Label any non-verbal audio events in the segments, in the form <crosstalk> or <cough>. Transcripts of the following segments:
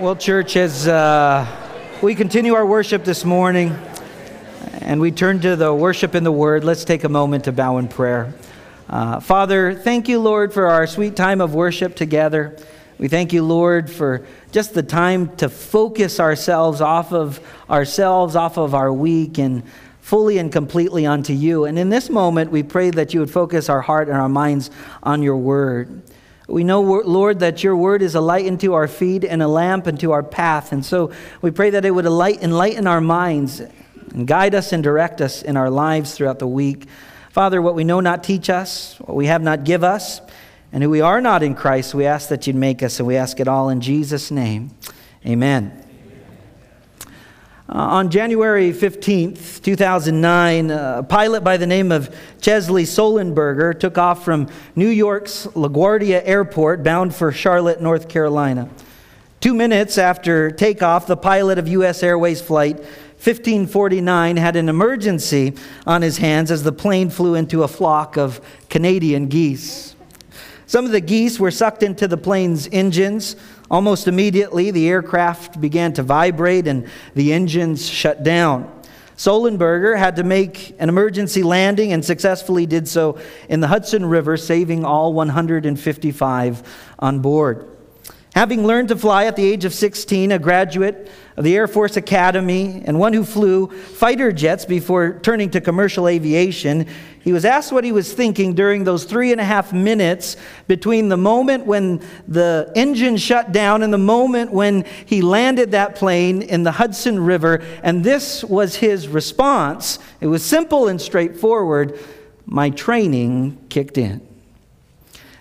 Well, church, as uh, we continue our worship this morning and we turn to the worship in the Word, let's take a moment to bow in prayer. Uh, Father, thank you, Lord, for our sweet time of worship together. We thank you, Lord, for just the time to focus ourselves off of ourselves, off of our week, and fully and completely onto you. And in this moment, we pray that you would focus our heart and our minds on your word. We know, Lord, that your word is a light unto our feet and a lamp unto our path. And so we pray that it would enlighten our minds and guide us and direct us in our lives throughout the week. Father, what we know not teach us, what we have not give us, and who we are not in Christ, we ask that you'd make us, and we ask it all in Jesus' name. Amen. Uh, on January 15th, 2009, a pilot by the name of Chesley Sullenberger took off from New York's LaGuardia Airport bound for Charlotte, North Carolina. Two minutes after takeoff, the pilot of U.S. Airways Flight 1549 had an emergency on his hands as the plane flew into a flock of Canadian geese. Some of the geese were sucked into the plane's engines, Almost immediately, the aircraft began to vibrate and the engines shut down. Sullenberger had to make an emergency landing and successfully did so in the Hudson River, saving all 155 on board. Having learned to fly at the age of 16, a graduate of the Air Force Academy and one who flew fighter jets before turning to commercial aviation, he was asked what he was thinking during those three and a half minutes between the moment when the engine shut down and the moment when he landed that plane in the Hudson River. And this was his response. It was simple and straightforward. My training kicked in.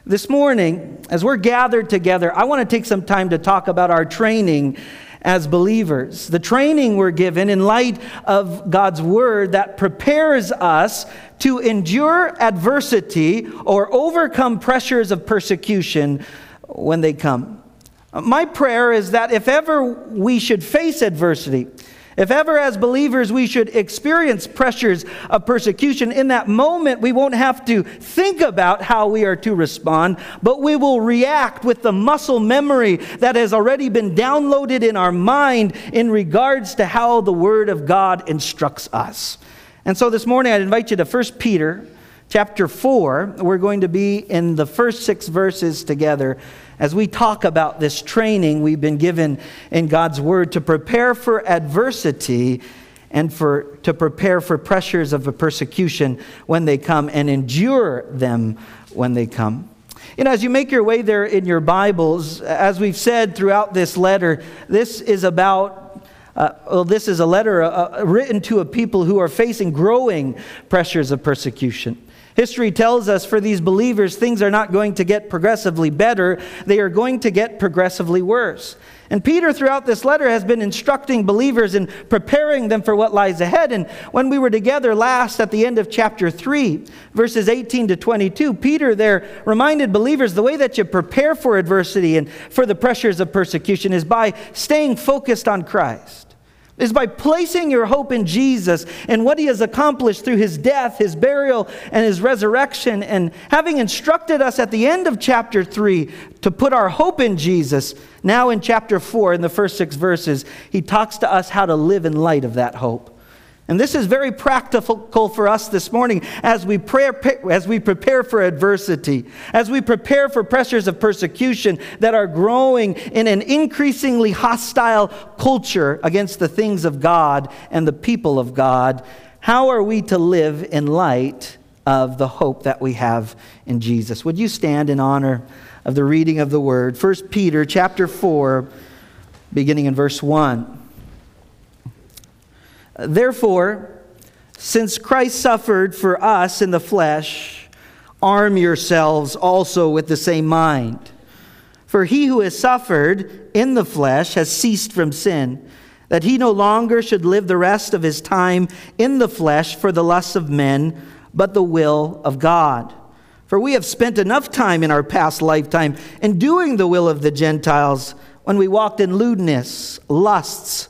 This morning, as we're gathered together, I want to take some time to talk about our training as believers. The training we're given in light of God's word that prepares us to endure adversity or overcome pressures of persecution when they come. My prayer is that if ever we should face adversity, if ever, as believers, we should experience pressures of persecution, in that moment we won't have to think about how we are to respond, but we will react with the muscle memory that has already been downloaded in our mind in regards to how the Word of God instructs us. And so this morning I'd invite you to 1 Peter chapter 4. We're going to be in the first six verses together as we talk about this training we've been given in God's Word to prepare for adversity and for, to prepare for pressures of a persecution when they come and endure them when they come. You know, as you make your way there in your Bibles, as we've said throughout this letter, this is about uh, well, this is a letter uh, written to a people who are facing growing pressures of persecution. History tells us for these believers, things are not going to get progressively better, they are going to get progressively worse. And Peter, throughout this letter, has been instructing believers and preparing them for what lies ahead. And when we were together last at the end of chapter 3, verses 18 to 22, Peter there reminded believers the way that you prepare for adversity and for the pressures of persecution is by staying focused on Christ is by placing your hope in Jesus and what he has accomplished through his death, his burial, and his resurrection. And having instructed us at the end of chapter 3 to put our hope in Jesus, now in chapter 4, in the first six verses, he talks to us how to live in light of that hope. And this is very practical for us this morning as we, pray, as we prepare for adversity, as we prepare for pressures of persecution that are growing in an increasingly hostile culture against the things of God and the people of God. How are we to live in light of the hope that we have in Jesus? Would you stand in honor of the reading of the word? 1 Peter chapter 4, beginning in verse 1. Therefore, since Christ suffered for us in the flesh, arm yourselves also with the same mind. For he who has suffered in the flesh has ceased from sin, that he no longer should live the rest of his time in the flesh for the lusts of men, but the will of God. For we have spent enough time in our past lifetime in doing the will of the Gentiles when we walked in lewdness, lusts,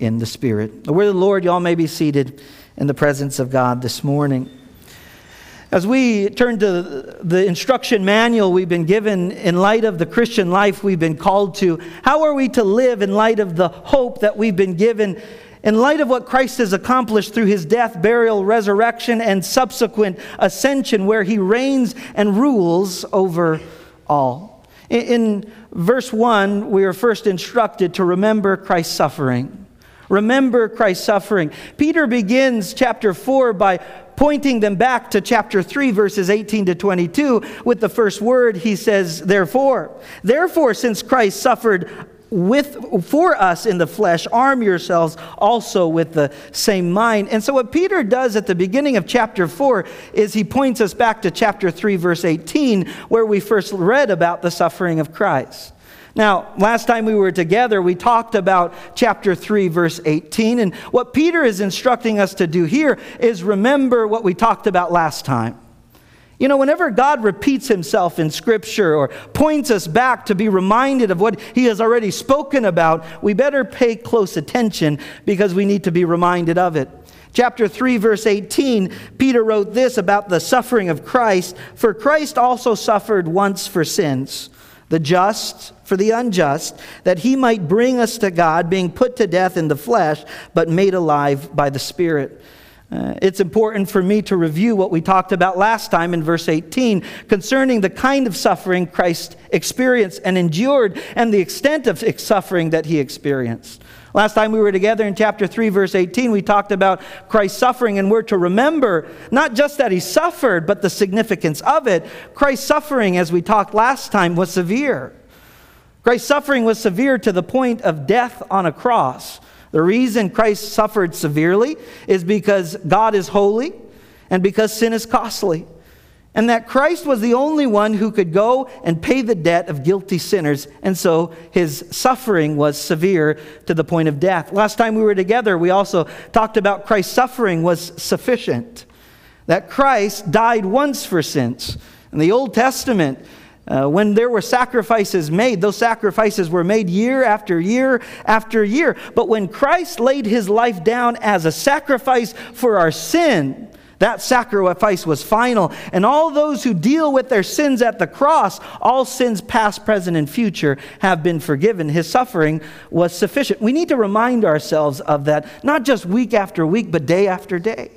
in the Spirit. The word of the Lord, y'all may be seated in the presence of God this morning. As we turn to the instruction manual we've been given in light of the Christian life we've been called to, how are we to live in light of the hope that we've been given, in light of what Christ has accomplished through his death, burial, resurrection, and subsequent ascension, where he reigns and rules over all? In verse 1, we are first instructed to remember Christ's suffering. Remember Christ's suffering. Peter begins chapter 4 by pointing them back to chapter 3, verses 18 to 22, with the first word, he says, Therefore. Therefore, since Christ suffered with for us in the flesh arm yourselves also with the same mind and so what peter does at the beginning of chapter 4 is he points us back to chapter 3 verse 18 where we first read about the suffering of christ now, last time we were together, we talked about chapter 3, verse 18. And what Peter is instructing us to do here is remember what we talked about last time. You know, whenever God repeats himself in Scripture or points us back to be reminded of what he has already spoken about, we better pay close attention because we need to be reminded of it. Chapter 3, verse 18, Peter wrote this about the suffering of Christ For Christ also suffered once for sins the just for the unjust, that he might bring us to God, being put to death in the flesh, but made alive by the Spirit. Uh, it's important for me to review what we talked about last time in verse 18 concerning the kind of suffering Christ experienced and endured and the extent of suffering that he experienced. Last time we were together in chapter 3, verse 18, we talked about Christ's suffering, and we're to remember not just that he suffered, but the significance of it. Christ's suffering, as we talked last time, was severe. Christ's suffering was severe to the point of death on a cross. The reason Christ suffered severely is because God is holy and because sin is costly and that Christ was the only one who could go and pay the debt of guilty sinners, and so his suffering was severe to the point of death. Last time we were together, we also talked about Christ's suffering was sufficient, that Christ died once for sins. In the Old Testament, uh, when there were sacrifices made, those sacrifices were made year after year after year. But when Christ laid his life down as a sacrifice for our sin, that sacrifice was final. And all those who deal with their sins at the cross, all sins past, present, and future, have been forgiven. His suffering was sufficient. We need to remind ourselves of that, not just week after week, but day after day.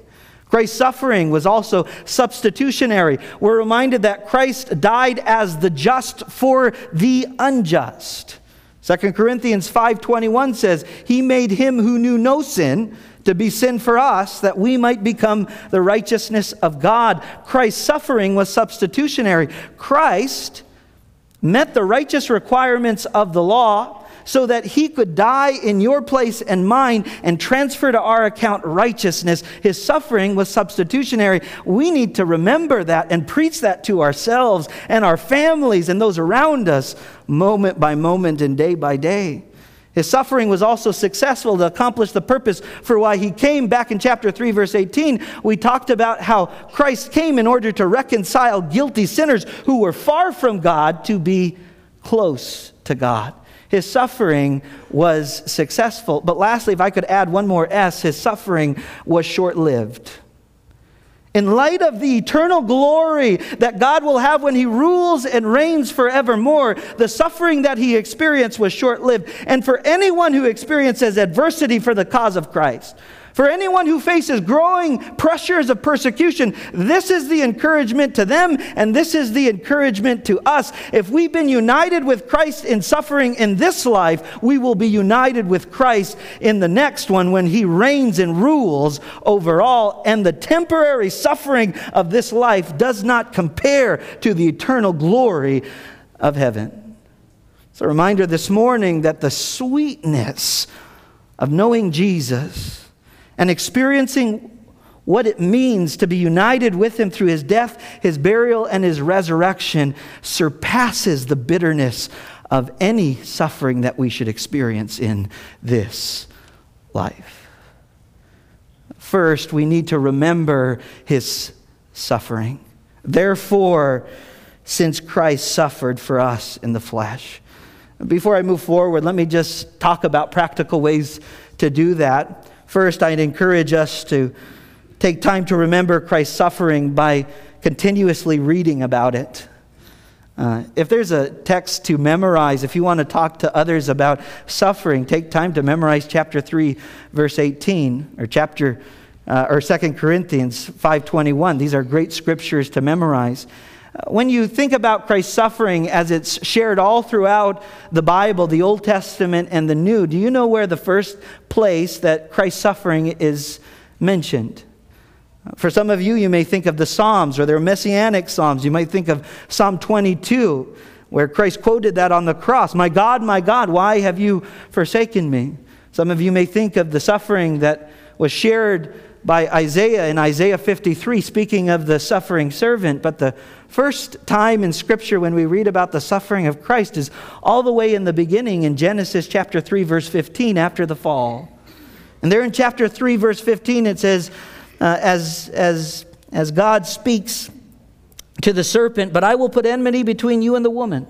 Christ's suffering was also substitutionary. We're reminded that Christ died as the just for the unjust. 2 Corinthians 5:21 says, "He made him who knew no sin to be sin for us that we might become the righteousness of God. Christ's suffering was substitutionary. Christ met the righteous requirements of the law so that he could die in your place and mine and transfer to our account righteousness. His suffering was substitutionary. We need to remember that and preach that to ourselves and our families and those around us moment by moment and day by day. His suffering was also successful to accomplish the purpose for why he came. Back in chapter 3, verse 18, we talked about how Christ came in order to reconcile guilty sinners who were far from God to be close to God. His suffering was successful. But lastly, if I could add one more S, his suffering was short lived. In light of the eternal glory that God will have when He rules and reigns forevermore, the suffering that He experienced was short lived. And for anyone who experiences adversity for the cause of Christ, for anyone who faces growing pressures of persecution, this is the encouragement to them, and this is the encouragement to us. If we've been united with Christ in suffering in this life, we will be united with Christ in the next one when he reigns and rules over all. And the temporary suffering of this life does not compare to the eternal glory of heaven. It's a reminder this morning that the sweetness of knowing Jesus and experiencing what it means to be united with him through his death, his burial, and his resurrection surpasses the bitterness of any suffering that we should experience in this life. First, we need to remember his suffering. Therefore, since Christ suffered for us in the flesh. Before I move forward, let me just talk about practical ways to do that. First, I'd encourage us to take time to remember Christ's suffering by continuously reading about it. Uh, if there's a text to memorize, if you want to talk to others about suffering, take time to memorize chapter 3, verse 18, or chapter uh, or 2 Corinthians 5:21. These are great scriptures to memorize. When you think about Christ's suffering as it's shared all throughout the Bible, the Old Testament and the New, do you know where the first place that Christ's suffering is mentioned? For some of you, you may think of the Psalms or their messianic Psalms. You might think of Psalm 22, where Christ quoted that on the cross My God, my God, why have you forsaken me? Some of you may think of the suffering that was shared by Isaiah in Isaiah 53, speaking of the suffering servant. But the first time in Scripture when we read about the suffering of Christ is all the way in the beginning in Genesis chapter 3, verse 15, after the fall. And there in chapter 3, verse 15, it says, uh, as, as, as God speaks to the serpent, But I will put enmity between you and the woman,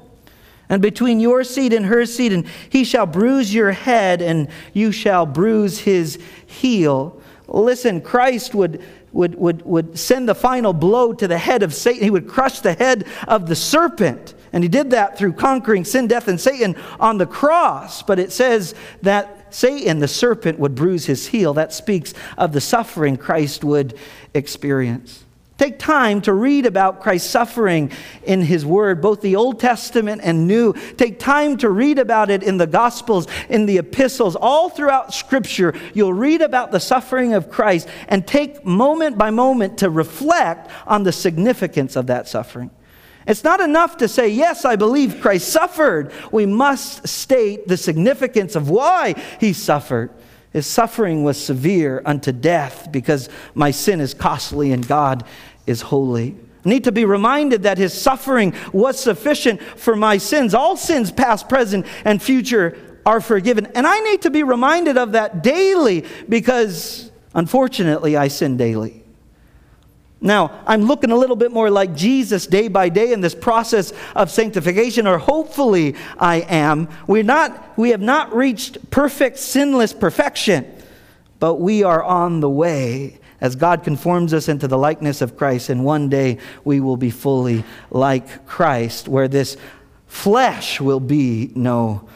and between your seed and her seed, and he shall bruise your head, and you shall bruise his heel. Listen, Christ would, would, would, would send the final blow to the head of Satan. He would crush the head of the serpent. And he did that through conquering sin, death, and Satan on the cross. But it says that Satan, the serpent, would bruise his heel. That speaks of the suffering Christ would experience. Take time to read about Christ's suffering in His Word, both the Old Testament and New. Take time to read about it in the Gospels, in the epistles, all throughout Scripture. You'll read about the suffering of Christ and take moment by moment to reflect on the significance of that suffering. It's not enough to say, Yes, I believe Christ suffered. We must state the significance of why he suffered. His suffering was severe unto death because my sin is costly and God is holy. I need to be reminded that his suffering was sufficient for my sins. All sins, past, present, and future, are forgiven. And I need to be reminded of that daily because, unfortunately, I sin daily. Now, I'm looking a little bit more like Jesus day by day in this process of sanctification, or hopefully I am. We're not, we have not reached perfect, sinless perfection, but we are on the way as God conforms us into the likeness of Christ, and one day we will be fully like Christ, where this flesh will be no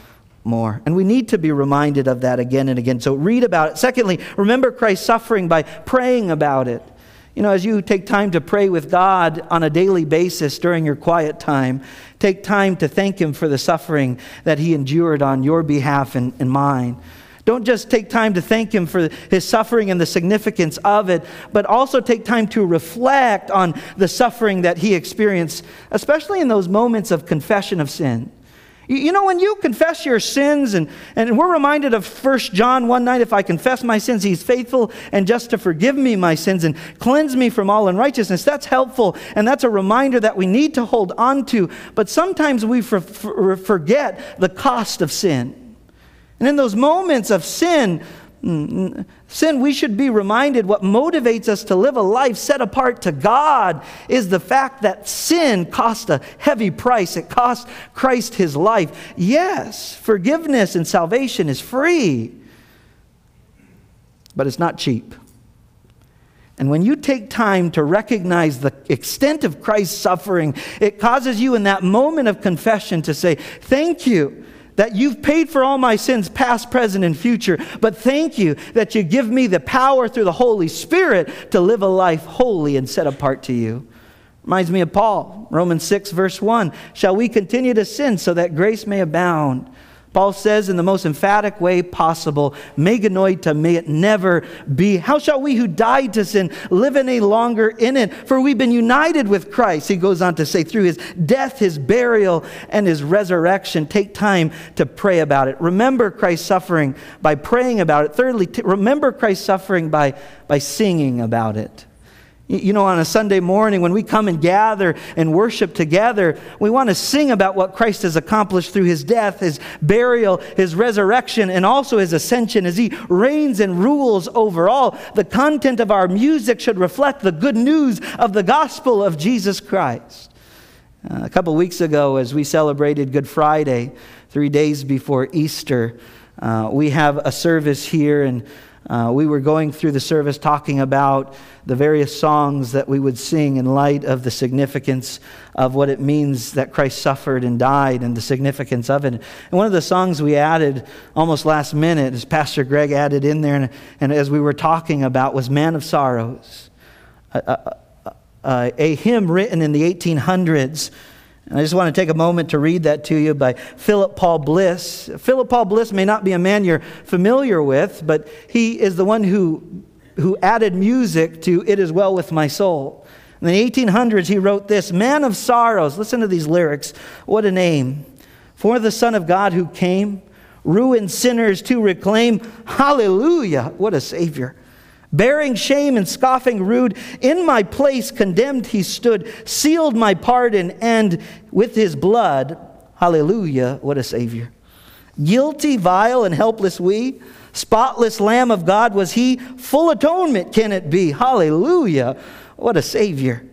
more. And we need to be reminded of that again and again. So read about it. Secondly, remember Christ's suffering by praying about it. You know, as you take time to pray with God on a daily basis during your quiet time, take time to thank Him for the suffering that He endured on your behalf and, and mine. Don't just take time to thank Him for His suffering and the significance of it, but also take time to reflect on the suffering that He experienced, especially in those moments of confession of sin. You know, when you confess your sins, and, and we're reminded of 1 John 1 9, if I confess my sins, he's faithful and just to forgive me my sins and cleanse me from all unrighteousness. That's helpful, and that's a reminder that we need to hold on to. But sometimes we for, for, forget the cost of sin. And in those moments of sin, mm, mm, Sin, we should be reminded what motivates us to live a life set apart to God is the fact that sin cost a heavy price. It cost Christ his life. Yes, forgiveness and salvation is free, but it's not cheap. And when you take time to recognize the extent of Christ's suffering, it causes you in that moment of confession to say, Thank you that you've paid for all my sins, past, present, and future. But thank you that you give me the power through the Holy Spirit to live a life holy and set apart to you. Reminds me of Paul, Romans 6, verse 1. Shall we continue to sin so that grace may abound? Paul says in the most emphatic way possible, me genoito, may it never be. How shall we who died to sin live any longer in it? For we've been united with Christ. He goes on to say, through his death, his burial, and his resurrection. Take time to pray about it. Remember Christ's suffering by praying about it. Thirdly, t- remember Christ's suffering by, by singing about it. You know, on a Sunday morning when we come and gather and worship together, we want to sing about what Christ has accomplished through his death, his burial, his resurrection, and also his ascension as he reigns and rules over all. The content of our music should reflect the good news of the gospel of Jesus Christ. Uh, a couple weeks ago, as we celebrated Good Friday, three days before Easter, uh, we have a service here and uh, we were going through the service talking about the various songs that we would sing in light of the significance of what it means that Christ suffered and died and the significance of it. And one of the songs we added almost last minute, as Pastor Greg added in there, and, and as we were talking about, was Man of Sorrows, a, a, a, a hymn written in the 1800s and I just want to take a moment to read that to you by Philip Paul Bliss. Philip Paul Bliss may not be a man you're familiar with, but he is the one who, who added music to It Is Well With My Soul. In the 1800s, he wrote this Man of Sorrows. Listen to these lyrics. What a name. For the Son of God who came, ruined sinners to reclaim. Hallelujah. What a Savior. Bearing shame and scoffing rude, in my place condemned he stood, sealed my pardon, and with his blood, hallelujah, what a Savior. Guilty, vile, and helpless we, spotless Lamb of God was he, full atonement can it be, hallelujah, what a Savior.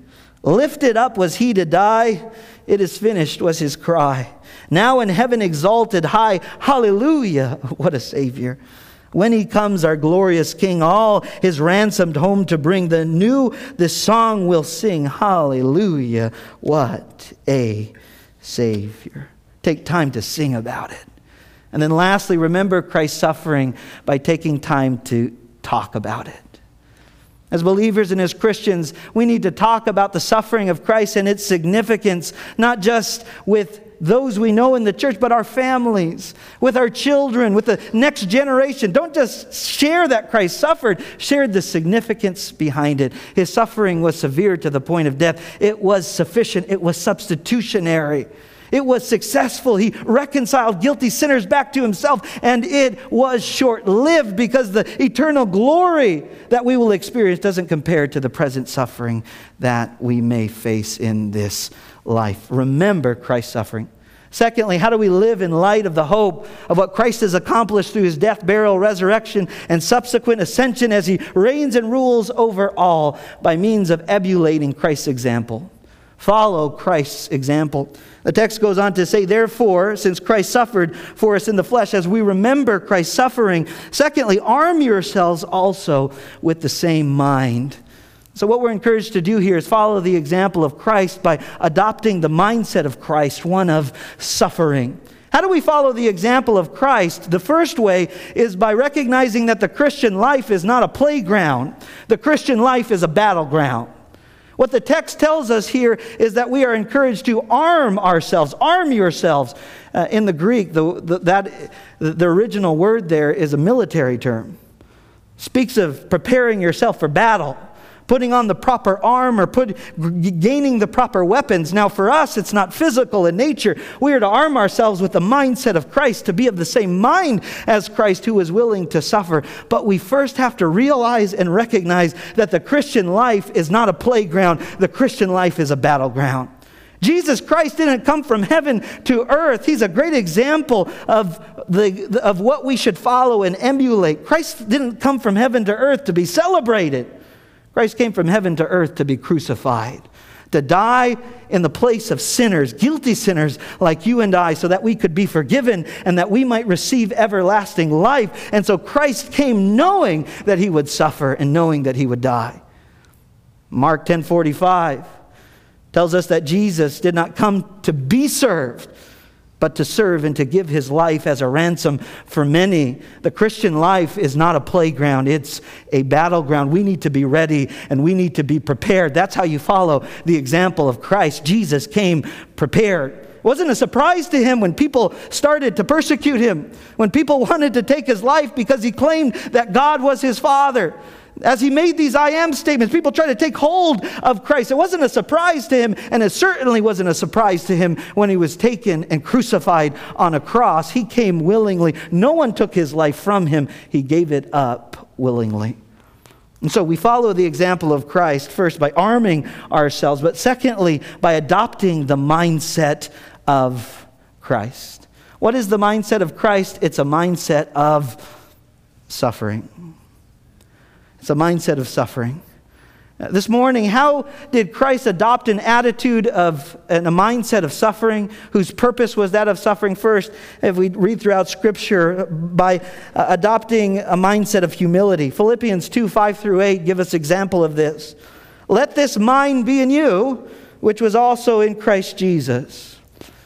Lifted up was he to die, it is finished was his cry. Now in heaven exalted high, hallelujah, <laughs> what a Savior. When he comes, our glorious King, all his ransomed home to bring, the new, this song we'll sing, Hallelujah, what a Savior. Take time to sing about it. And then lastly, remember Christ's suffering by taking time to talk about it. As believers and as Christians, we need to talk about the suffering of Christ and its significance, not just with those we know in the church, but our families, with our children, with the next generation. Don't just share that Christ suffered, share the significance behind it. His suffering was severe to the point of death, it was sufficient, it was substitutionary. It was successful. He reconciled guilty sinners back to himself, and it was short lived because the eternal glory that we will experience doesn't compare to the present suffering that we may face in this life. Remember Christ's suffering. Secondly, how do we live in light of the hope of what Christ has accomplished through his death, burial, resurrection, and subsequent ascension as he reigns and rules over all by means of emulating Christ's example? Follow Christ's example. The text goes on to say, Therefore, since Christ suffered for us in the flesh, as we remember Christ's suffering, secondly, arm yourselves also with the same mind. So, what we're encouraged to do here is follow the example of Christ by adopting the mindset of Christ, one of suffering. How do we follow the example of Christ? The first way is by recognizing that the Christian life is not a playground, the Christian life is a battleground. What the text tells us here is that we are encouraged to arm ourselves, arm yourselves. Uh, in the Greek, the, the, that, the original word there is a military term. Speaks of preparing yourself for battle putting on the proper armor, put, gaining the proper weapons. Now, for us, it's not physical in nature. We are to arm ourselves with the mindset of Christ, to be of the same mind as Christ, who is willing to suffer. But we first have to realize and recognize that the Christian life is not a playground, the Christian life is a battleground. Jesus Christ didn't come from heaven to earth. He's a great example of, the, of what we should follow and emulate. Christ didn't come from heaven to earth to be celebrated. Christ came from heaven to earth to be crucified, to die in the place of sinners, guilty sinners like you and I, so that we could be forgiven and that we might receive everlasting life. And so Christ came knowing that he would suffer and knowing that he would die. Mark 10:45 tells us that Jesus did not come to be served, but to serve and to give his life as a ransom for many. The Christian life is not a playground, it's a battleground. We need to be ready and we need to be prepared. That's how you follow the example of Christ. Jesus came prepared. wasn't a surprise to him when people started to persecute him, when people <laughs> wanted to take his life because he claimed that God was his father. As he made these I am statements, people tried to take hold of Christ. It wasn't a surprise to him, and it certainly wasn't a surprise to him when he was taken and crucified on a cross. He came willingly. No one took his life from him, he gave it up willingly. And so we follow the example of Christ first by arming ourselves, but secondly, by adopting the mindset of Christ. What is the mindset of Christ? It's a mindset of suffering. It's a mindset of suffering. Uh, this morning, how did Christ adopt an attitude of and a mindset of suffering whose purpose was that of suffering first? If we read throughout Scripture, by uh, adopting a mindset of humility. Philippians 2 5 through 8 give us example of this. Let this mind be in you, which was also in Christ Jesus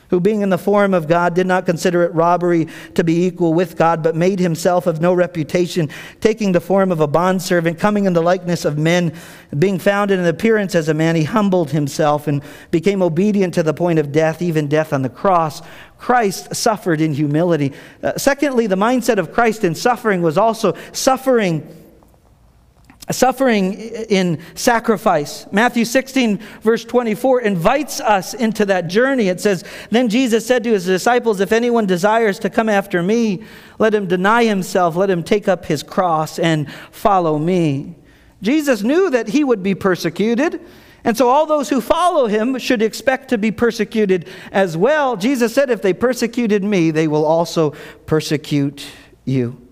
who being in the form of God did not consider it robbery to be equal with God, but made himself of no reputation, taking the form of a bondservant, coming in the likeness of men, being found in an appearance as a man, he humbled himself and became obedient to the point of death, even death on the cross. Christ suffered in humility. Uh, secondly, the mindset of Christ in suffering was also suffering Suffering in sacrifice. Matthew 16, verse 24, invites us into that journey. It says, Then Jesus said to his disciples, If anyone desires to come after me, let him deny himself, let him take up his cross and follow me. Jesus knew that he would be persecuted. And so, all those who follow him should expect to be persecuted as well. Jesus said, If they persecuted me, they will also persecute you.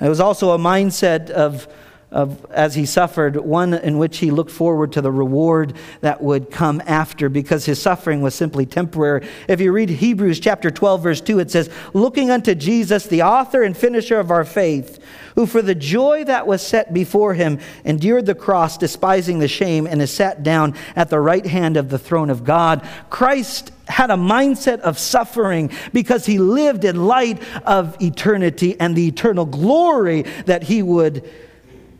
It was also a mindset of of, as he suffered, one in which he looked forward to the reward that would come after because his suffering was simply temporary. If you read Hebrews chapter 12, verse 2, it says, Looking unto Jesus, the author and finisher of our faith, who for the joy that was set before him endured the cross, despising the shame, and is sat down at the right hand of the throne of God. Christ had a mindset of suffering because he lived in light of eternity and the eternal glory that he would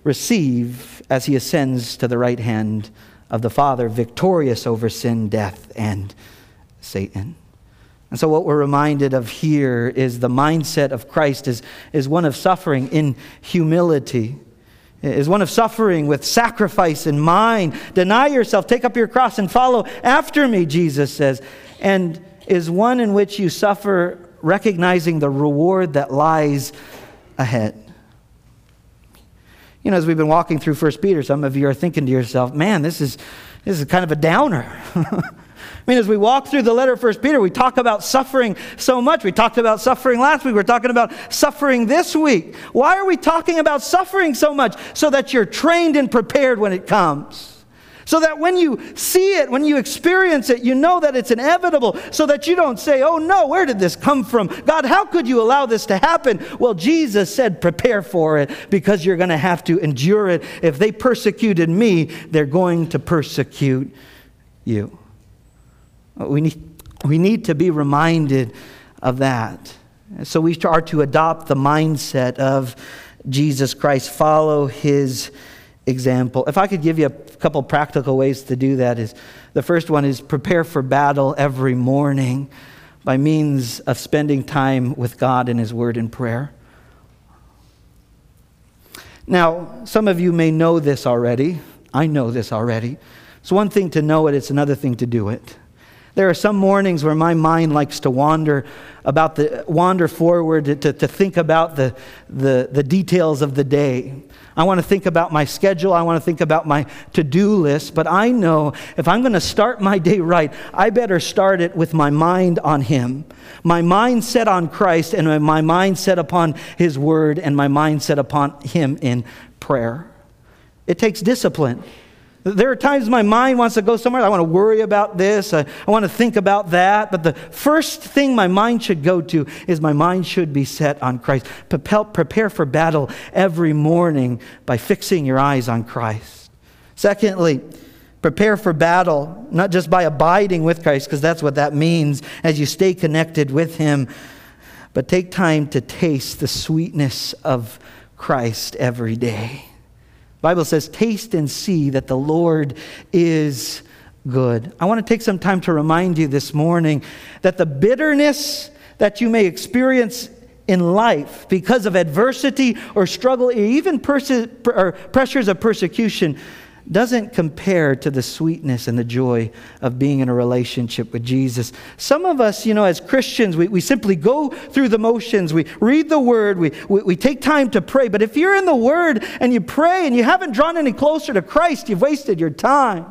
receive as he ascends to the right hand of the Father, victorious over sin, death, and Satan. And so, what we're reminded of here is the mindset of Christ is, is one of suffering in humility, is one of suffering with sacrifice in mind. Deny yourself, take up your cross, and follow after me, Jesus says. And is one in which you suffer recognizing the reward that lies ahead. You know, as we've been walking through First Peter, some of you are thinking to yourself, man, this is, this is kind of a downer. <laughs> I mean, as we walk through the letter of First Peter, we talk about suffering so much. We talked about suffering last week. We're talking about suffering this week. Why are we talking about suffering so much? So that you're trained and prepared when it comes. So that when you see it, when you experience it, you know that it's inevitable, so that you don't say, Oh no, where did this come from? God, how could you allow this to happen? Well, Jesus said, Prepare for it because you're going to have to endure it. If they persecuted me, they're going to persecute you. We need, we need to be reminded of that. So we are to adopt the mindset of Jesus Christ, follow his example. If I could give you a couple practical ways to do that is the first one is prepare for battle every morning by means of spending time with God and his word and prayer. Now, some of you may know this already. I know this already. It's one thing to know it, it's another thing to do it. There are some mornings where my mind likes to wander about the wander forward to, to, to think about the, the, the details of the day. I want to think about my schedule. I want to think about my to do list. But I know if I'm going to start my day right, I better start it with my mind on Him. My mind set on Christ, and my mind set upon His Word, and my mind set upon Him in prayer. It takes discipline. There are times my mind wants to go somewhere. I want to worry about this. I, I, want to think about that. But the first thing my mind should go to is my mind should be set on Christ. Prepare for battle every morning by fixing your eyes on Christ. Secondly, prepare for battle not just by abiding with Christ, because that's what that means as you stay connected with Him, but take time to taste the sweetness of Christ every day. Bible says, taste and see that the Lord is good. I want to take some time to remind you this morning that the bitterness that you may experience in life because of adversity or struggle, even perse- or pressures of persecution, doesn't compare to the sweetness and the joy of being in a relationship with Jesus. Some of us, you know, as Christians, we, we simply go through the motions. We read the Word, we, we, we take time to pray. But if you're in the Word and you pray and you haven't drawn any closer to Christ, you've wasted your time.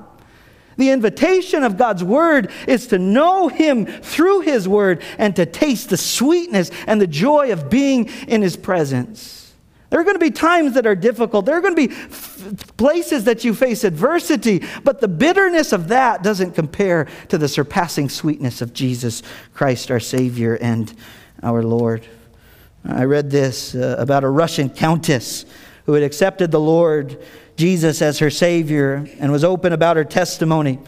The invitation of God's Word is to know Him through His Word and to taste the sweetness and the joy of being in His presence. There are going to be times that are difficult. There are going to be f- places that you face adversity, but the bitterness of that doesn't compare to the surpassing sweetness of Jesus Christ, our Savior and our Lord. I read this uh, about a Russian countess who had accepted the Lord Jesus as her Savior and was open about her testimony.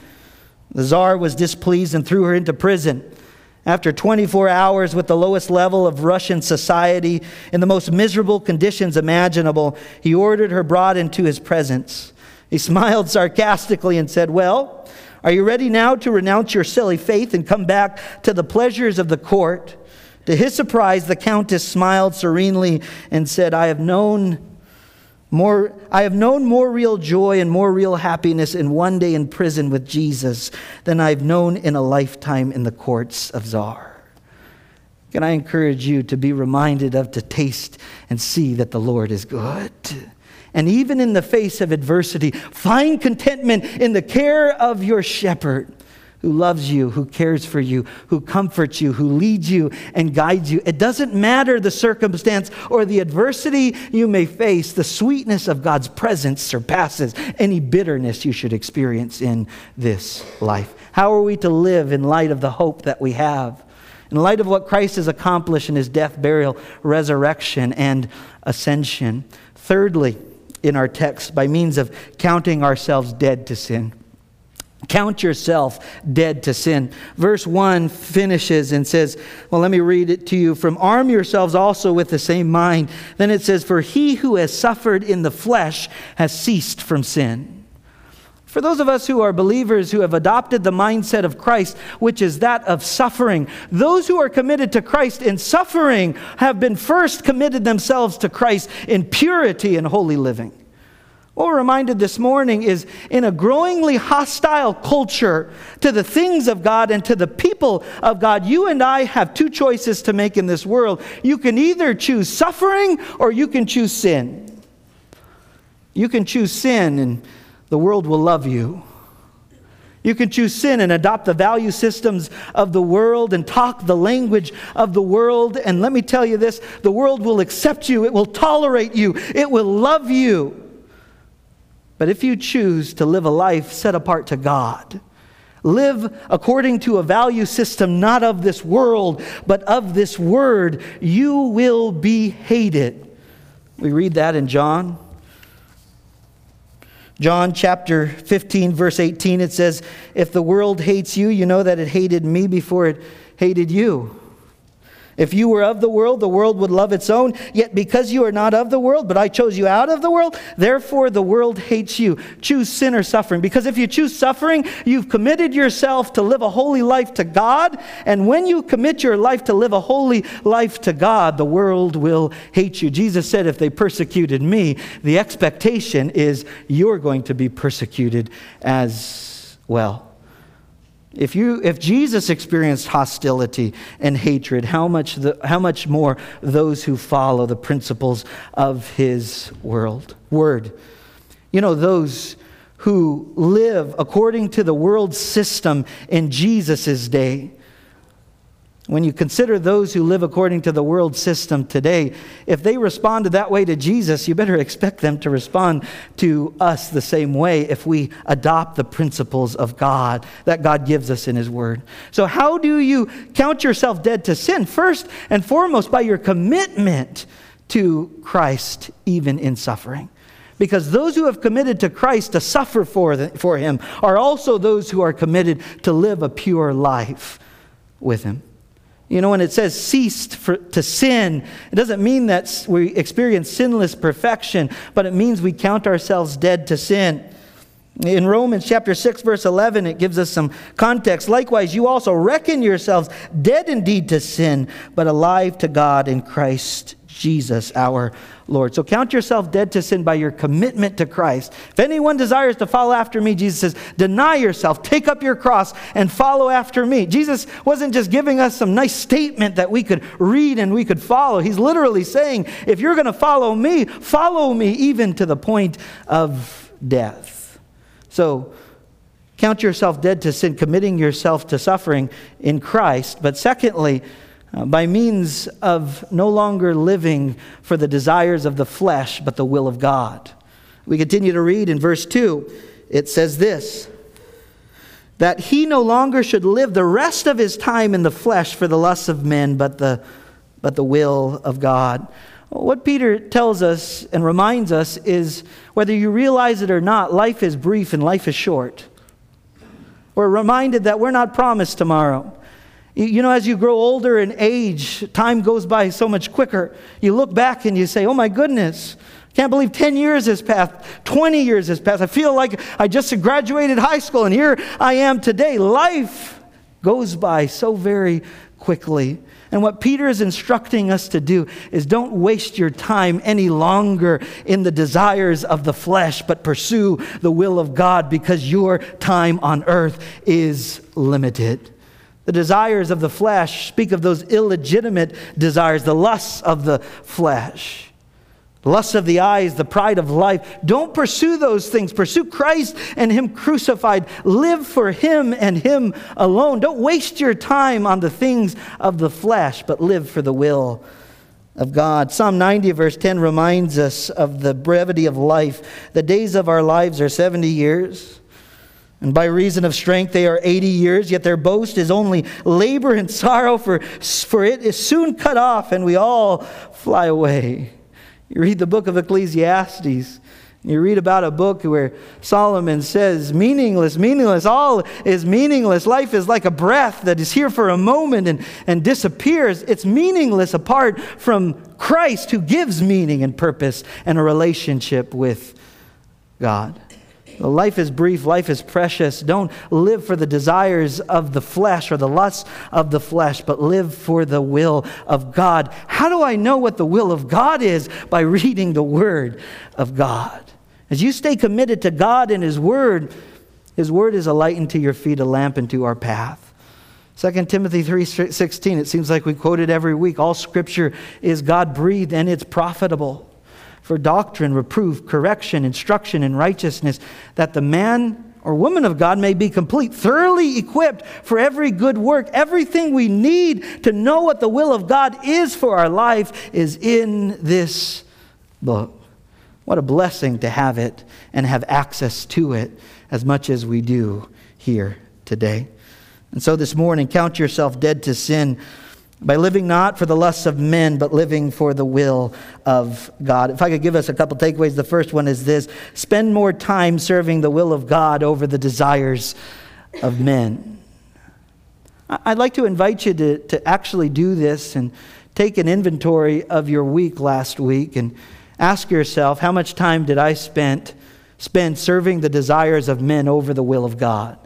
The czar was displeased and threw her into prison. After 24 hours with the lowest level of Russian society, in the most miserable conditions imaginable, he ordered her brought into his presence. He <laughs> smiled sarcastically and said, Well, are you ready now to renounce your silly faith and come back to the pleasures of the court? To his surprise, the countess smiled serenely and said, I have known more, I have known more real joy and more real happiness in one day in prison with Jesus than I've known in a lifetime in the courts of Czar. Can I encourage you to be reminded of, to taste and see that the Lord is good? And even in the face of adversity, find contentment in the care of your shepherd who loves you, who cares for you, who comforts you, who leads you and guides you. It doesn't matter the circumstance or the adversity you may face, the sweetness of God's presence surpasses any bitterness you should experience in this life. How are we to live in light of the hope that we have? In light of what Christ has accomplished in his death, burial, resurrection, and ascension. Thirdly, in our text, by means of counting ourselves dead to sin. Count yourself dead to sin. Verse 1 finishes and says, Well, let me read it to you from arm yourselves also with the same mind. Then it says, For he who has suffered in the flesh has ceased from sin. For those of us who are believers who have adopted the mindset of Christ, which is that of suffering, those who are committed to Christ in suffering have been first committed themselves to Christ in purity and holy living. What we're reminded this morning is in a growingly hostile culture to the things of God and to the people of God, you and I have two choices to make in this world. You can either choose suffering or you can choose sin. You can choose sin and the world will love you. You can choose sin and adopt the value systems of the world and talk the language of the world. And let me tell you this the world will accept you, it will tolerate you, it will love you. But if you choose to live a life set apart to God, live according to a value system not of this world, but of this word, you will be hated. We read that in John. John chapter 15, verse 18, it says, If the world hates you, you know that it hated me before it hated you. If you were of the world, the world would love its own. Yet because you are not of the world, but I chose you out of the world, therefore the world hates you. Choose sin or suffering. Because if you choose suffering, you've committed yourself to live a holy life to God. And when you commit your life to live a holy life to God, the world will hate you. Jesus said, if they persecuted me, the expectation is you're going to be persecuted as well. If, you, if Jesus experienced hostility and hatred, how much, the, how much more those who follow the principles of his world, word? You know, those who live according to the world system in Jesus' day when you consider those who live according to the world system today, if they responded that way to Jesus, you better <laughs> expect them to respond to us the same way if we adopt the principles of God that God gives us in His Word. So, how do you count yourself dead to sin? First and foremost, by your commitment to Christ, even in suffering. Because those who have committed to Christ to suffer for, the, for Him are also those who are committed to live a pure life with Him. You know, when it says ceased for, to sin, it doesn't mean that we experience sinless perfection, but it means we count ourselves dead to sin. In Romans chapter 6, verse 11, it gives us some context. Likewise, you also reckon yourselves dead indeed to sin, but alive to God in Christ Jesus our Lord. So count yourself dead to sin by your commitment to Christ. If anyone desires to follow after me, Jesus says, deny yourself, take up your cross, and follow after me. Jesus wasn't just giving us some nice statement that we could read and we could follow. He's literally saying, if you're going to follow me, follow me even to the point of death. So, count yourself dead to sin, committing yourself to suffering in Christ. But secondly, uh, by means of no longer living for the desires of the flesh, but the will of God. We continue to read in verse 2, it says this that he no longer should live the rest of his time in the flesh for the lusts of men, but the, but the will of God. What Peter tells us and reminds us is whether you realize it or not, life is brief and life is short. We're reminded that we're not promised tomorrow. You know, as you grow older in age, time goes by so much quicker. You look back and you say, oh my goodness, can't believe 10 years has passed, 20 years has passed. I feel like I just graduated high school and here I am today. Life goes by so very quickly. And what Peter is instructing us to do is don't waste your time any longer in the desires of the flesh, but pursue the will of God because your time on earth is limited. The desires of the flesh speak of those illegitimate desires, the lusts of the flesh. The lust of the eyes, the pride of life. Don't pursue those things. Pursue Christ and Him crucified. Live for Him and Him alone. Don't waste your time on the things of the flesh, but live for the will of God. Psalm 90, verse 10 reminds us of the brevity of life. The days of our lives are 70 years. And by reason of strength, they are 80 years, yet their boast is only labor and <laughs> sorrow, for, for it is soon cut off, and we all fly away. You read the book of Ecclesiastes. You read about a book where Solomon says, meaningless, meaningless, all is meaningless. Life is like a breath that is here for a moment and, and disappears. It's meaningless apart from Christ who gives meaning and purpose and a relationship with God. Life is brief, life is precious. Don't live for the desires of the flesh or the lusts of the flesh, but live for the will of God. How do I know what the will of God is? By reading the Word of God. As you stay committed to God and His Word, His Word is a light unto your feet, a lamp unto our path. 2 Timothy 3:16 it seems like we quote it every week all scripture is God breathed and it's profitable for doctrine, reproof, correction, instruction in righteousness, that the man or woman of God may be complete, thoroughly equipped for every good work. Everything we need to know what the will of God is for our life is in this book. What a blessing to have it and have access to it as much as we do here today. And so this morning, count yourself dead to sin by living not for the lusts of men, but living for the will of God. If I could give us a couple takeaways, the first one is this spend more time serving the will of God over the desires of men. I'd like to invite you to, to actually do this and take an inventory of your week last week and ask yourself how much time did I spend, spend serving the desires of men over the will of God?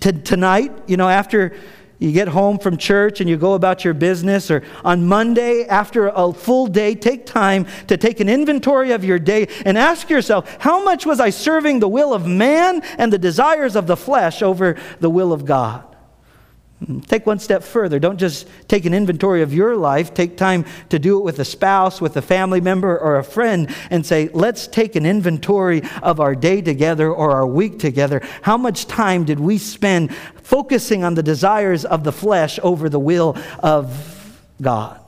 Tonight, you know, after you get home from church and you go about your business, or on Monday after a full day, take time to take an inventory of your day and ask yourself, how much was I serving the will of man and the desires of the flesh over the will of God? Take one step further. Don't just take an inventory of your life. Take time to do it with a spouse, with a family member, or a friend and say, let's take an inventory of our day together or our week together. How much time did we spend focusing on the desires of the flesh over the will of God?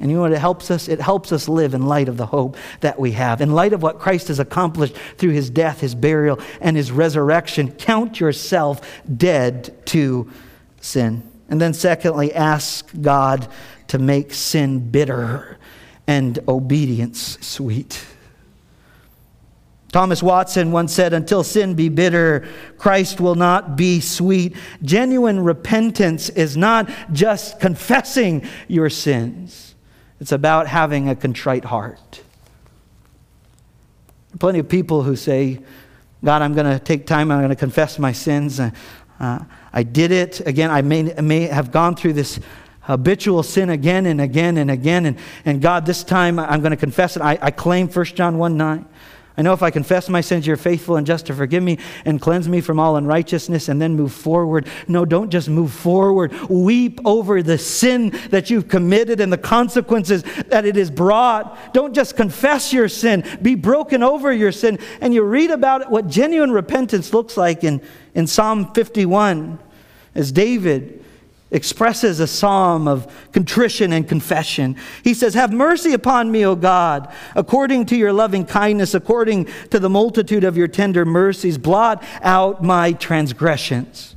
And you know what it helps us? It helps us live in light of the hope that we have. In light of what Christ has accomplished through his death, his burial, and his resurrection, count yourself dead to sin. And then, secondly, ask God to make sin bitter and obedience sweet. Thomas Watson once said, Until sin be bitter, Christ will not be sweet. Genuine repentance is not just confessing your sins. It's about having a contrite heart. Plenty of people who say, God, I'm going to take time, I'm going to confess my sins. Uh, I did it. Again, I may, may have gone through this habitual sin again and again and again. And, and God, this time I'm going to confess it. I, I claim 1 John 1 9. I know if I confess my sins, you're faithful and just to forgive me and cleanse me from all unrighteousness and then move forward. No, don't just move forward. Weep over the sin that you've committed and the consequences that it has brought. Don't just confess your sin, be broken over your sin. And you read about what genuine repentance looks like in, in Psalm 51 as David expresses a psalm of contrition and confession. He says, Have mercy upon me, O God, according to your loving kindness, according to the multitude of your tender mercies. Blot out my transgressions.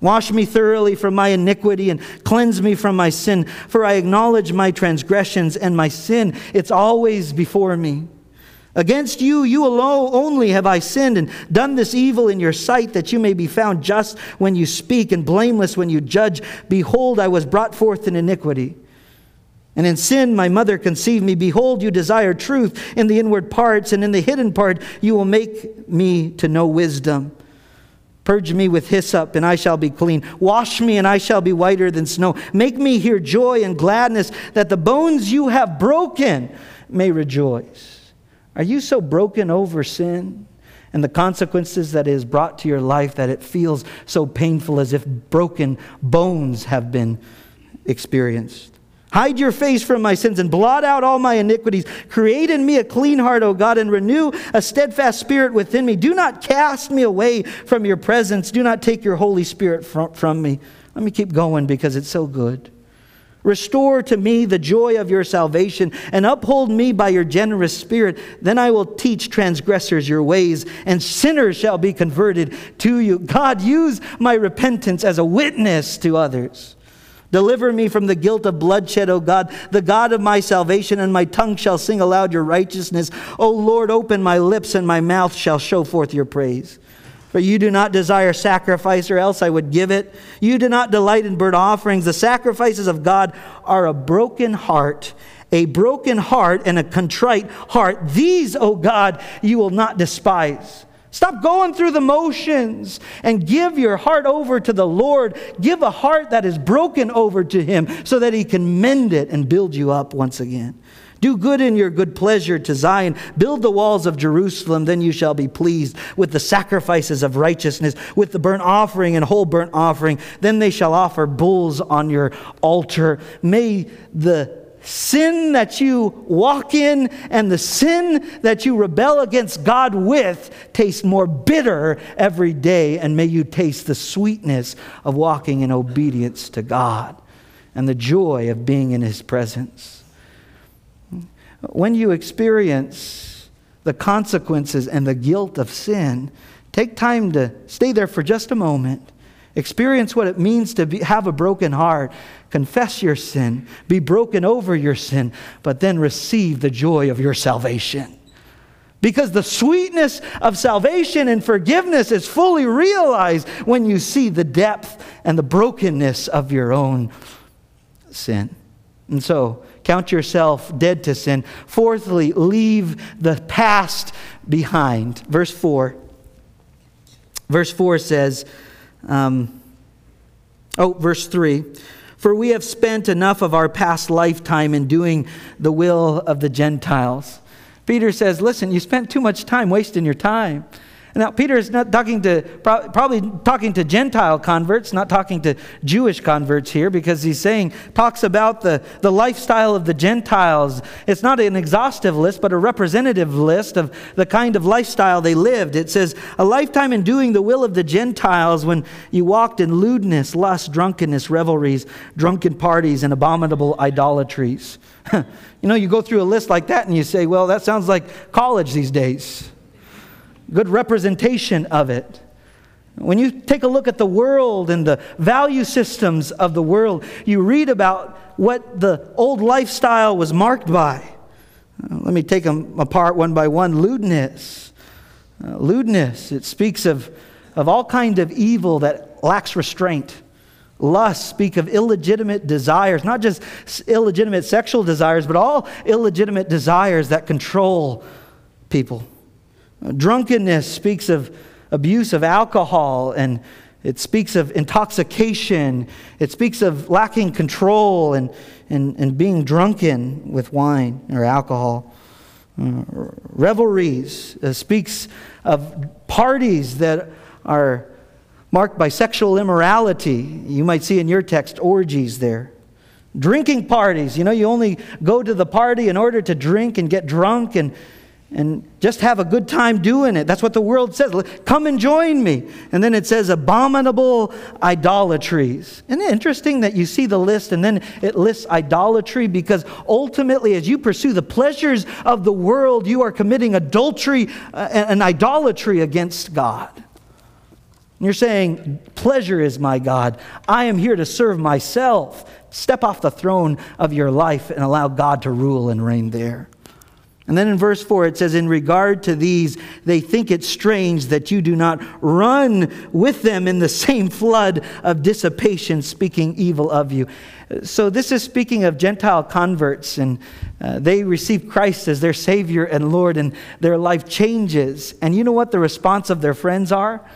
Wash me thoroughly from my iniquity and cleanse me from my sin, for I acknowledge my transgressions and my sin. It's always before me. Against you, you alone only have I sinned and done this evil in your sight, that you may be found just when you speak and blameless when you judge. Behold, I was brought forth in iniquity. And in sin, my mother conceived me. Behold, you desire truth in the inward parts, and in the hidden part, you will make me to know wisdom. Purge me with hyssop, and I shall be clean. Wash me, and I shall be whiter than snow. Make me hear joy and gladness, that the bones you have broken may rejoice. Are you so broken over sin and the consequences that it has brought to your life that it feels so painful as if broken bones have been experienced? Hide your face from my sins and blot out all my iniquities. Create in me a clean heart, O God, and renew a steadfast spirit within me. Do not cast me away from your presence. Do not take your Holy Spirit from, from me. Let me keep going because it's so good. Restore to me the joy of your salvation and uphold me by your generous spirit. Then I will teach transgressors your ways, and sinners shall be converted to you. God, use my repentance as a witness to others. Deliver me from the guilt of bloodshed, O God, the God of my salvation, and my tongue shall sing aloud your righteousness. O Lord, open my lips, and my mouth shall show forth your praise. For you do not desire sacrifice, or else I would give it. You do not delight in burnt offerings. The sacrifices of God are a broken heart, a broken heart, and a contrite heart. These, O God, you will not despise. Stop going through the motions and give your heart over to the Lord. Give a heart that is broken over to Him so that He can mend it and build you up once again. Do good in your good pleasure to Zion. Build the walls of Jerusalem, then you shall be pleased with the sacrifices of righteousness, with the burnt offering and whole burnt offering. Then they shall offer bulls on your altar. May the sin that you walk in and the sin that you rebel against God with taste more bitter every day, and may you taste the sweetness of walking in obedience to God and the joy of being in His presence when you experience the consequences and the guilt of sin, take time to stay there for just a moment. Experience what it means to be, have a broken heart. Confess your sin. Be broken over your sin, but then receive the joy of your salvation. Because the sweetness of salvation and forgiveness is fully realized when you see the depth and the brokenness of your own sin. And so, count yourself dead to sin. Fourthly, leave the past behind. Verse 4. Verse 4 says, um, oh, verse 3 For we have spent enough of our past lifetime in doing the will of the Gentiles. Peter says, Listen, you spent too much time wasting your time. Now, Peter is not talking to, probably talking to Gentile converts, not talking to Jewish converts here, because he's saying, talks about the, the lifestyle of the Gentiles. It's not an exhaustive list, but a representative list of the kind of lifestyle they lived. It says, a lifetime in doing the will of the Gentiles when you walked in lewdness, lust, drunkenness, revelries, drunken parties, and abominable idolatries. <laughs> you know, you go through a list like that and you say, well, that sounds like college these days good representation of it. When you take a look at the world and the value systems of the world, you read about what the old lifestyle was marked by. Uh, let me take them apart one by one. Lewdness. Uh, lewdness, it speaks of, of all kind of evil that lacks restraint. Lust speak of illegitimate desires, not just illegitimate sexual desires, but all illegitimate desires that control people. Drunkenness speaks of abuse of alcohol and it speaks of intoxication. It speaks of lacking control and, and, and being drunken with wine or alcohol. Uh, revelries uh, speaks of parties that are marked by sexual immorality. You might see in your text orgies there. Drinking parties. You know, you only go to the party in order to drink and get drunk and and just have a good time doing it. That's what the world says. Come and join me. And then it says abominable idolatries. Isn't it interesting that you see the list and then it lists idolatry because ultimately, as you pursue the pleasures of the world, you are committing adultery uh, and idolatry against God. And You're saying, Pleasure is my God. I am here to serve myself. Step off the throne of your life and allow God to rule and reign there. And then in verse 4, it says, In regard to these, they think it strange that you do not run with them in the same flood of dissipation, speaking evil of you. So, this is speaking of Gentile converts, and uh, they receive Christ as their Savior and Lord, and their life changes. And you know what the response of their friends are?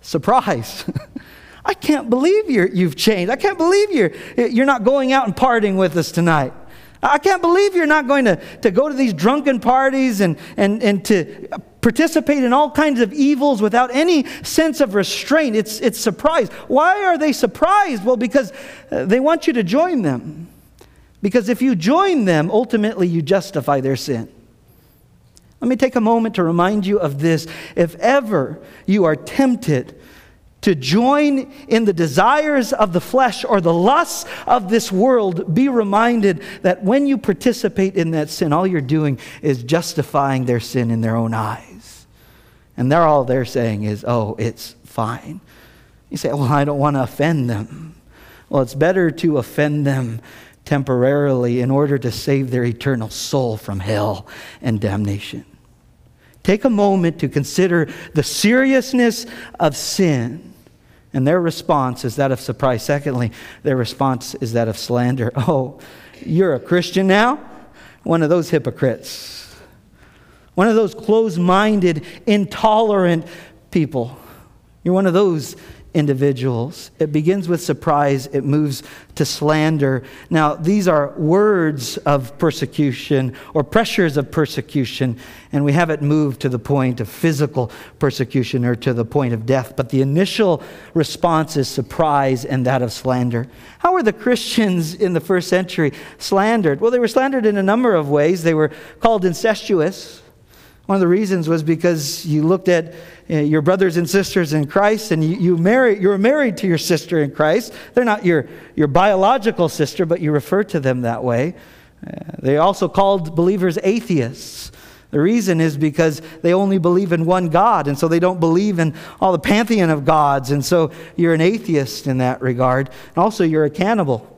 Surprise. <laughs> I can't believe you have changed. I can't believe you're, you're not going out and partying with us tonight. I can't believe you're not going to, to go to these drunken parties and, and, and to participate in all kinds of evils without any sense of restraint. It's, it's surprise. Why are they surprised? Well, because uh, they want you to join them. Because if you join them, ultimately you justify their sin. Let me take a moment to remind you of this. If ever you are tempted to join in the desires of the flesh or the lusts of this world, be reminded that when you participate in that sin, all you're doing is justifying their sin in their own eyes. And they're all they're saying is, oh, it's fine. You say, well, I don't want to offend them. Well, it's better to offend them temporarily in order to save their eternal soul from hell and damnation. Take a moment to consider the seriousness of sin and their response is that of surprise. Secondly, their response is that of slander. <laughs> Oh, you're a Christian now? One of those hypocrites. One of those closed minded, intolerant people. You're one of those individuals. It begins with surprise, it moves to slander. Now, these are words of persecution or pressures of persecution, and we have it moved to the point of physical persecution or to the point of death. But the initial response is surprise and that of slander. How were the Christians in the first century slandered? Well, they were slandered in a number of ways. They were called incestuous. One of the reasons was because you looked at uh, your brothers and sisters in Christ and you, you, marry, you were married to your sister in Christ. They're not your, your biological sister, but you refer to them that way. Uh, they also called believers atheists. The reason is because they only believe in one God, and so they don't believe in all the pantheon of gods, and so you're an atheist in that regard. And also, you're a cannibal.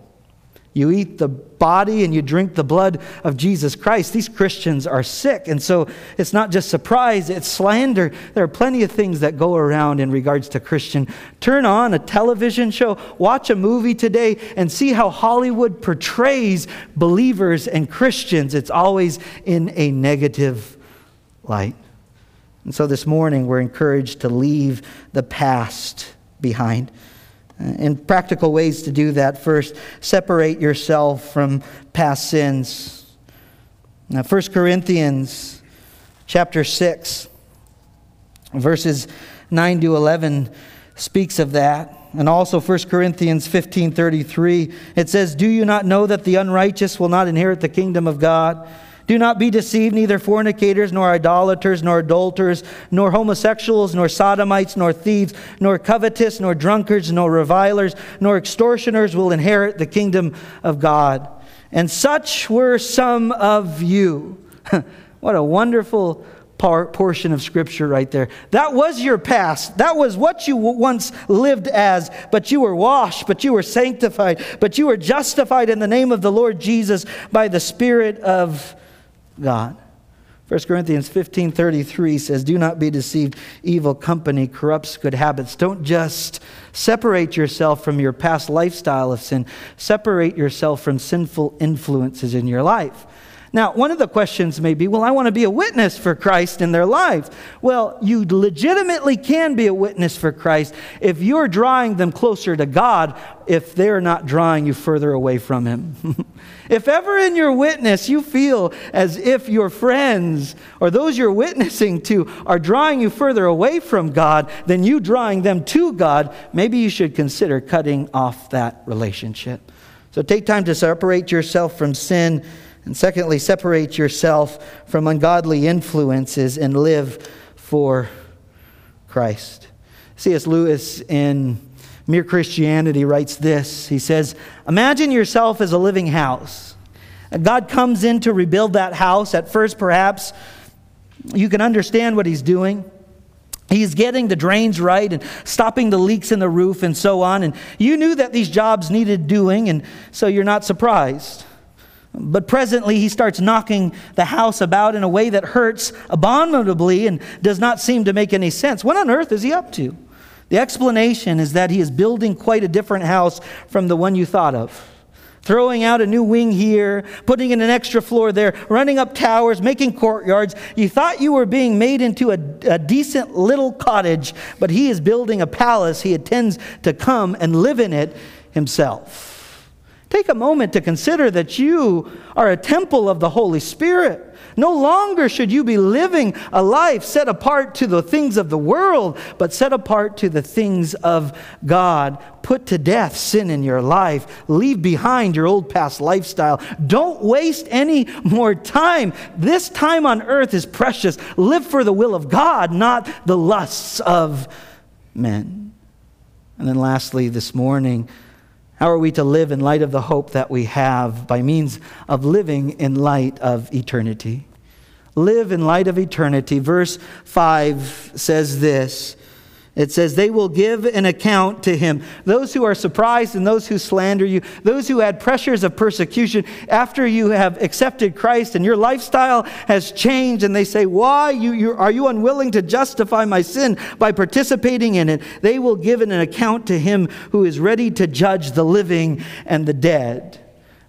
You eat the body and you drink the blood of Jesus Christ. These Christians are sick. And so it's not just surprise, it's slander. There are plenty of things that go around in regards to Christian. Turn on a television show, watch a movie today, and see how Hollywood portrays believers and Christians. It's always in a negative light. And so this morning, we're encouraged to leave the past behind. Uh, In practical ways to do that, first, separate yourself from past sins. Now, 1 Corinthians chapter 6, verses 9 to 11 speaks of that. And also 1 Corinthians 15:33 it says, "Do you not know that the unrighteous will not inherit the kingdom of God?" Do not be deceived, neither fornicators, nor idolaters, nor adulterers, nor homosexuals, nor sodomites, nor thieves, nor covetous, nor drunkards, nor revilers, nor extortioners will inherit the kingdom of God. And such were some of you. <laughs> what a wonderful portion of scripture right there. That was your past. That was what you once lived as, but you were washed, but you were sanctified, but you were justified in the name of the Lord Jesus by the Spirit of God. 1 Corinthians 15:33 says, "Do not be deceived. Evil company corrupts good habits." Don't just separate yourself from your past lifestyle of sin. Separate yourself from sinful influences in your life. Now, one of the questions may be well, I want to be a witness for Christ in their lives. Well, you legitimately can be a witness for Christ if you're drawing them closer to God, if they're not drawing you further away from Him. <laughs> if ever in your witness you feel as if your friends or those you're witnessing to are drawing you further away from God than you drawing them to God, maybe you should consider cutting off that relationship. So take time to separate yourself from sin and secondly, separate yourself from ungodly influences and live for Christ. C.S. Lewis in Mere Christianity writes this He says, Imagine yourself as a living house. God comes in to rebuild that house. At first, perhaps, you can understand what he's doing. He's getting the drains right and stopping the leaks in the roof and so on. And you knew that these jobs needed doing, and so you're not surprised. But presently, he starts knocking the house about in a way that hurts abominably and does not seem to make any sense. What on earth is he up to? The explanation is that he is building quite a different house from the one you thought of. Throwing out a new wing here, putting in an extra floor there, running up towers, making courtyards. You thought you were being made into a, a decent little cottage, but he is building a palace. He intends to come and live in it himself. Take a moment to consider that you are a temple of the Holy Spirit. No longer should you be living a life set apart to the things of the world, but set apart to the things of God. Put to death sin in your life. Leave behind your old past lifestyle. Don't waste any more time. This time on earth is precious. Live for the will of God, not the lusts of men. And then, lastly, this morning, how are we to live in light of the hope that we have by means of living in light of eternity? Live in light of eternity. Verse 5 says this it says, They will give an account to him. Those who are surprised and those who slander you, those who had pressures of persecution after you have accepted Christ and your lifestyle has changed, and they say, Why you, you, are you unwilling to justify my sin by participating in it? They will give an account to him who is ready to judge the living and the dead.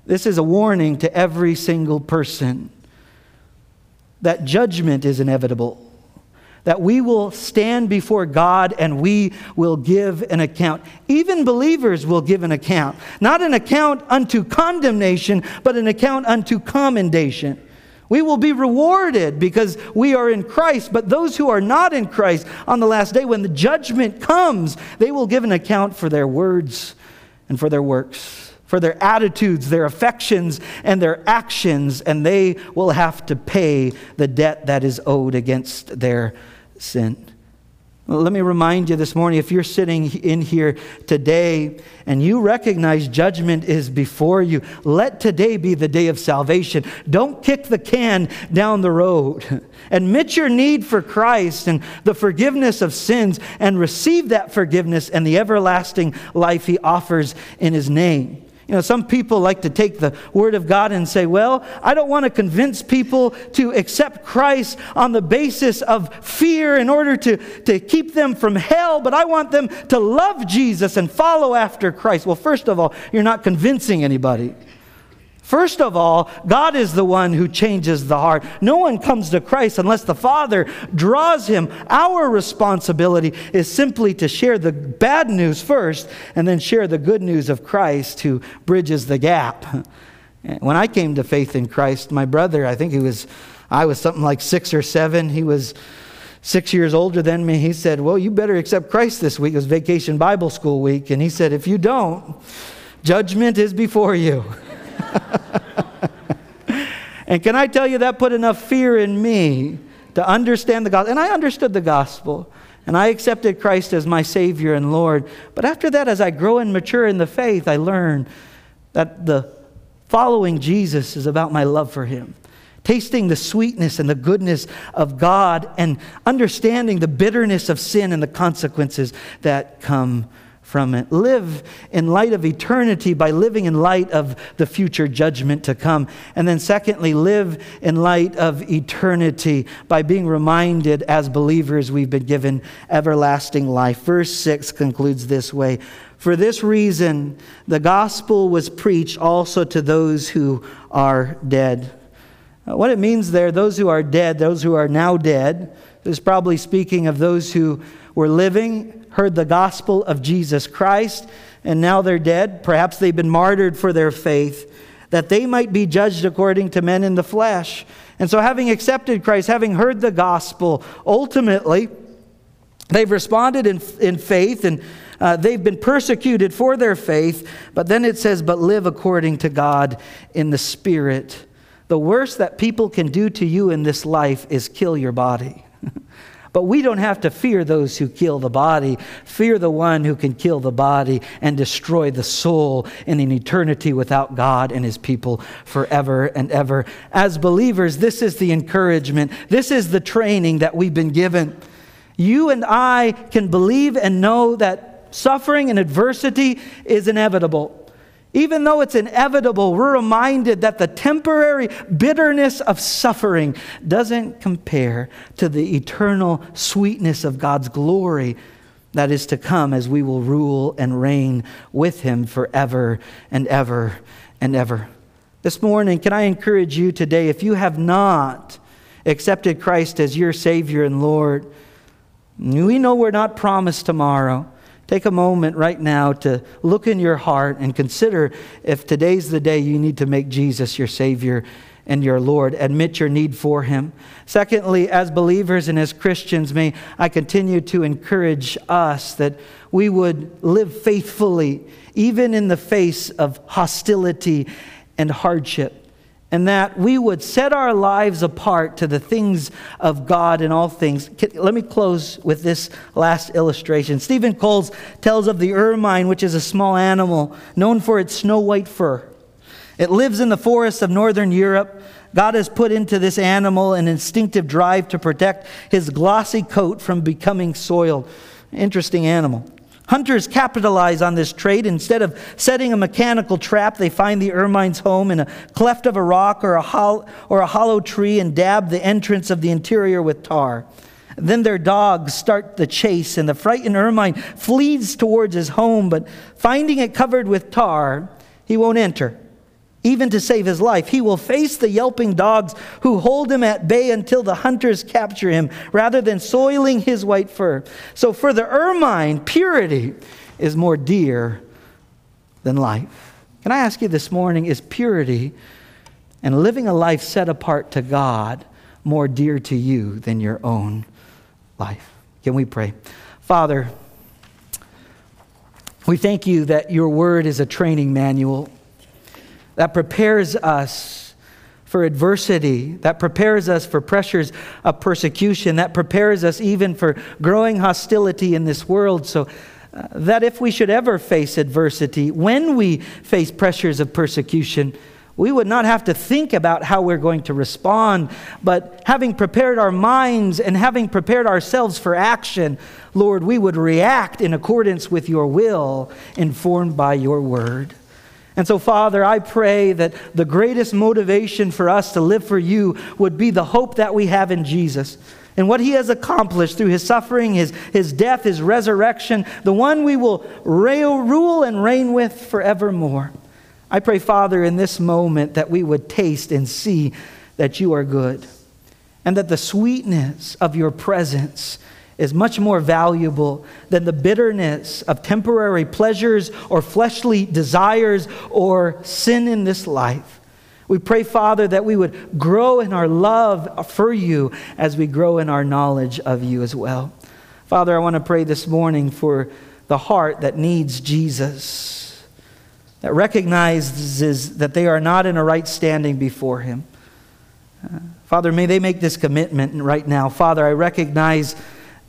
This is a warning to every single person that judgment is inevitable that we will stand before God and we will give an account. Even believers will give an account. Not an account unto condemnation, but an account unto commendation. We will be rewarded because we are in Christ, but those who are not in Christ on the last day, when the judgment comes, they will give an account for their words and for their works, for their attitudes, their affections, and their actions, and they will have to pay the debt that is owed against their sin. Let me remind you this morning if you're sitting in here today and you recognize judgment is before you, let today be the day of salvation. Don't kick the can down the road. <laughs> Admit your need for Christ and the forgiveness of sins and receive that forgiveness and the everlasting life He offers in His name. You know, some people like to take the Word of God and say, well, I don't want to convince people to accept Christ on the basis of fear in order to, to keep them from hell, but I want them to love Jesus and follow after Christ. Well, first of all, you're not convincing anybody. First of all, God is the one who changes the heart. No one comes to Christ unless the Father draws him. Our responsibility is simply to share the bad news first and then share the good news of Christ who bridges the gap. <laughs> When I came to faith in Christ, my brother, I think he was, I was something like six or seven. He was six years older than me. He said, Well, you better accept Christ this week. It was vacation Bible school week. And he said, If you don't, judgment is before you. <laughs> <laughs> and can I tell you that put enough fear in me to understand the gospel? And I understood the gospel. And I accepted Christ as my Savior and Lord. But after that, as I grow and mature in the faith, I learn that the following Jesus is about my love for Him. Tasting the sweetness and the goodness of God and understanding the bitterness of sin and the consequences that come from it. Live in light of eternity by living in light of the future judgment to come. And then, secondly, live in light of eternity by being reminded as believers we've been given everlasting life. Verse 6 concludes this way For this reason, the gospel was preached also to those who are dead Uh, what it means there, those who are dead, those who are now dead, is probably speaking of those who were living, heard the gospel of Jesus Christ, and now they're dead. Perhaps they've been martyred for their faith, that they might be judged according to men in the flesh. And so, having accepted Christ, having heard the gospel, ultimately, they've responded in, in faith and uh, they've been persecuted for their faith. But then it says, but live according to God in the Spirit. The worst that people can do to you in this life is kill your body. <laughs> But we don't have to fear those who kill the body. Fear the one who can kill the body and destroy the soul in an eternity without God and his people forever and ever. As believers, this is the encouragement, this is the training that we've been given. You and I can believe and know that suffering and adversity is inevitable. Even though it's inevitable, we're reminded that the temporary bitterness of suffering doesn't compare to the eternal sweetness of God's glory that is to come as we will rule and reign with Him forever and ever and ever. This morning, can I encourage you today, if you have not accepted Christ as your Savior and Lord, we know we're not promised tomorrow. Take a moment right now to look in your heart and consider if today's the day you need to make Jesus your Savior and your Lord. Admit your need for Him. Secondly, as believers and as Christians, may I continue to encourage us that we would live faithfully, even in the face of hostility and hardship and that we would set our lives apart to the things of God in all things. Let me close with this last illustration. Stephen Coles tells of the ermine, which is a small animal known for its snow white fur. It lives in the forests of northern Europe. God has put into this animal an instinctive drive to protect his glossy coat from becoming soiled. Interesting animal. Hunters capitalize on this trait. Instead of setting a mechanical trap, they find the ermine's home in a cleft of a rock or a, hollow, or a hollow tree and dab the entrance of the interior with tar. Then their dogs start the chase, and the frightened ermine flees towards his home, but finding it covered with tar, he won't enter even to save his life. He will face the yelping dogs who hold him at bay until the hunters capture him, rather than soiling his white fur. So for the ermine, purity is more dear than life. Can I ask you this morning is purity and living a life set apart to God more dear to you than your own life? Can we pray? Father, we thank you that your word is a training manual that prepares us for adversity, that prepares us for pressures of persecution, that prepares us even for growing hostility in this world. So uh, that if we should ever face adversity, when we face pressures of persecution, we would not have to think about how we're going to respond, but having prepared our minds and having prepared ourselves for action, Lord, we would react in accordance with your will, informed by your word. And so, Father, I pray that the greatest motivation for us to live for you would be the hope that we have in Jesus and what he has accomplished through his suffering, his, his death, his resurrection, the one we will rail, rule and reign with forevermore. I pray, Father, in this moment that we would taste and see that you are good and that the sweetness of your presence is much more valuable than the bitterness of temporary pleasures or fleshly desires or sin in this life. We pray, Father, that we would grow in our love for you as we grow in our knowledge of you as well. Father, I want to pray this morning for the heart that needs Jesus, that recognizes that they are not in a right standing before him. Uh, Father, may they make this commitment right now. Father, I recognize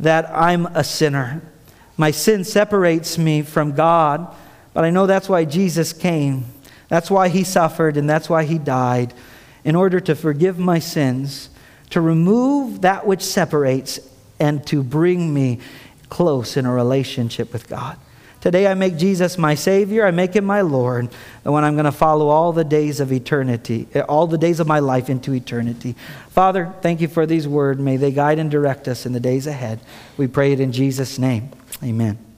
that I'm a sinner. My sin separates me from God, but I know that's why Jesus came. That's why he suffered and that's why he died, in order to forgive my sins, to remove that which separates, and to bring me close in a relationship with God. Today I make Jesus my Savior. I make him my Lord, the one I'm going to follow all the days of eternity, eh, all the days of my life into eternity. Father, thank you for these words. May they guide and direct us in the days ahead. We pray it in Jesus' name. Amen.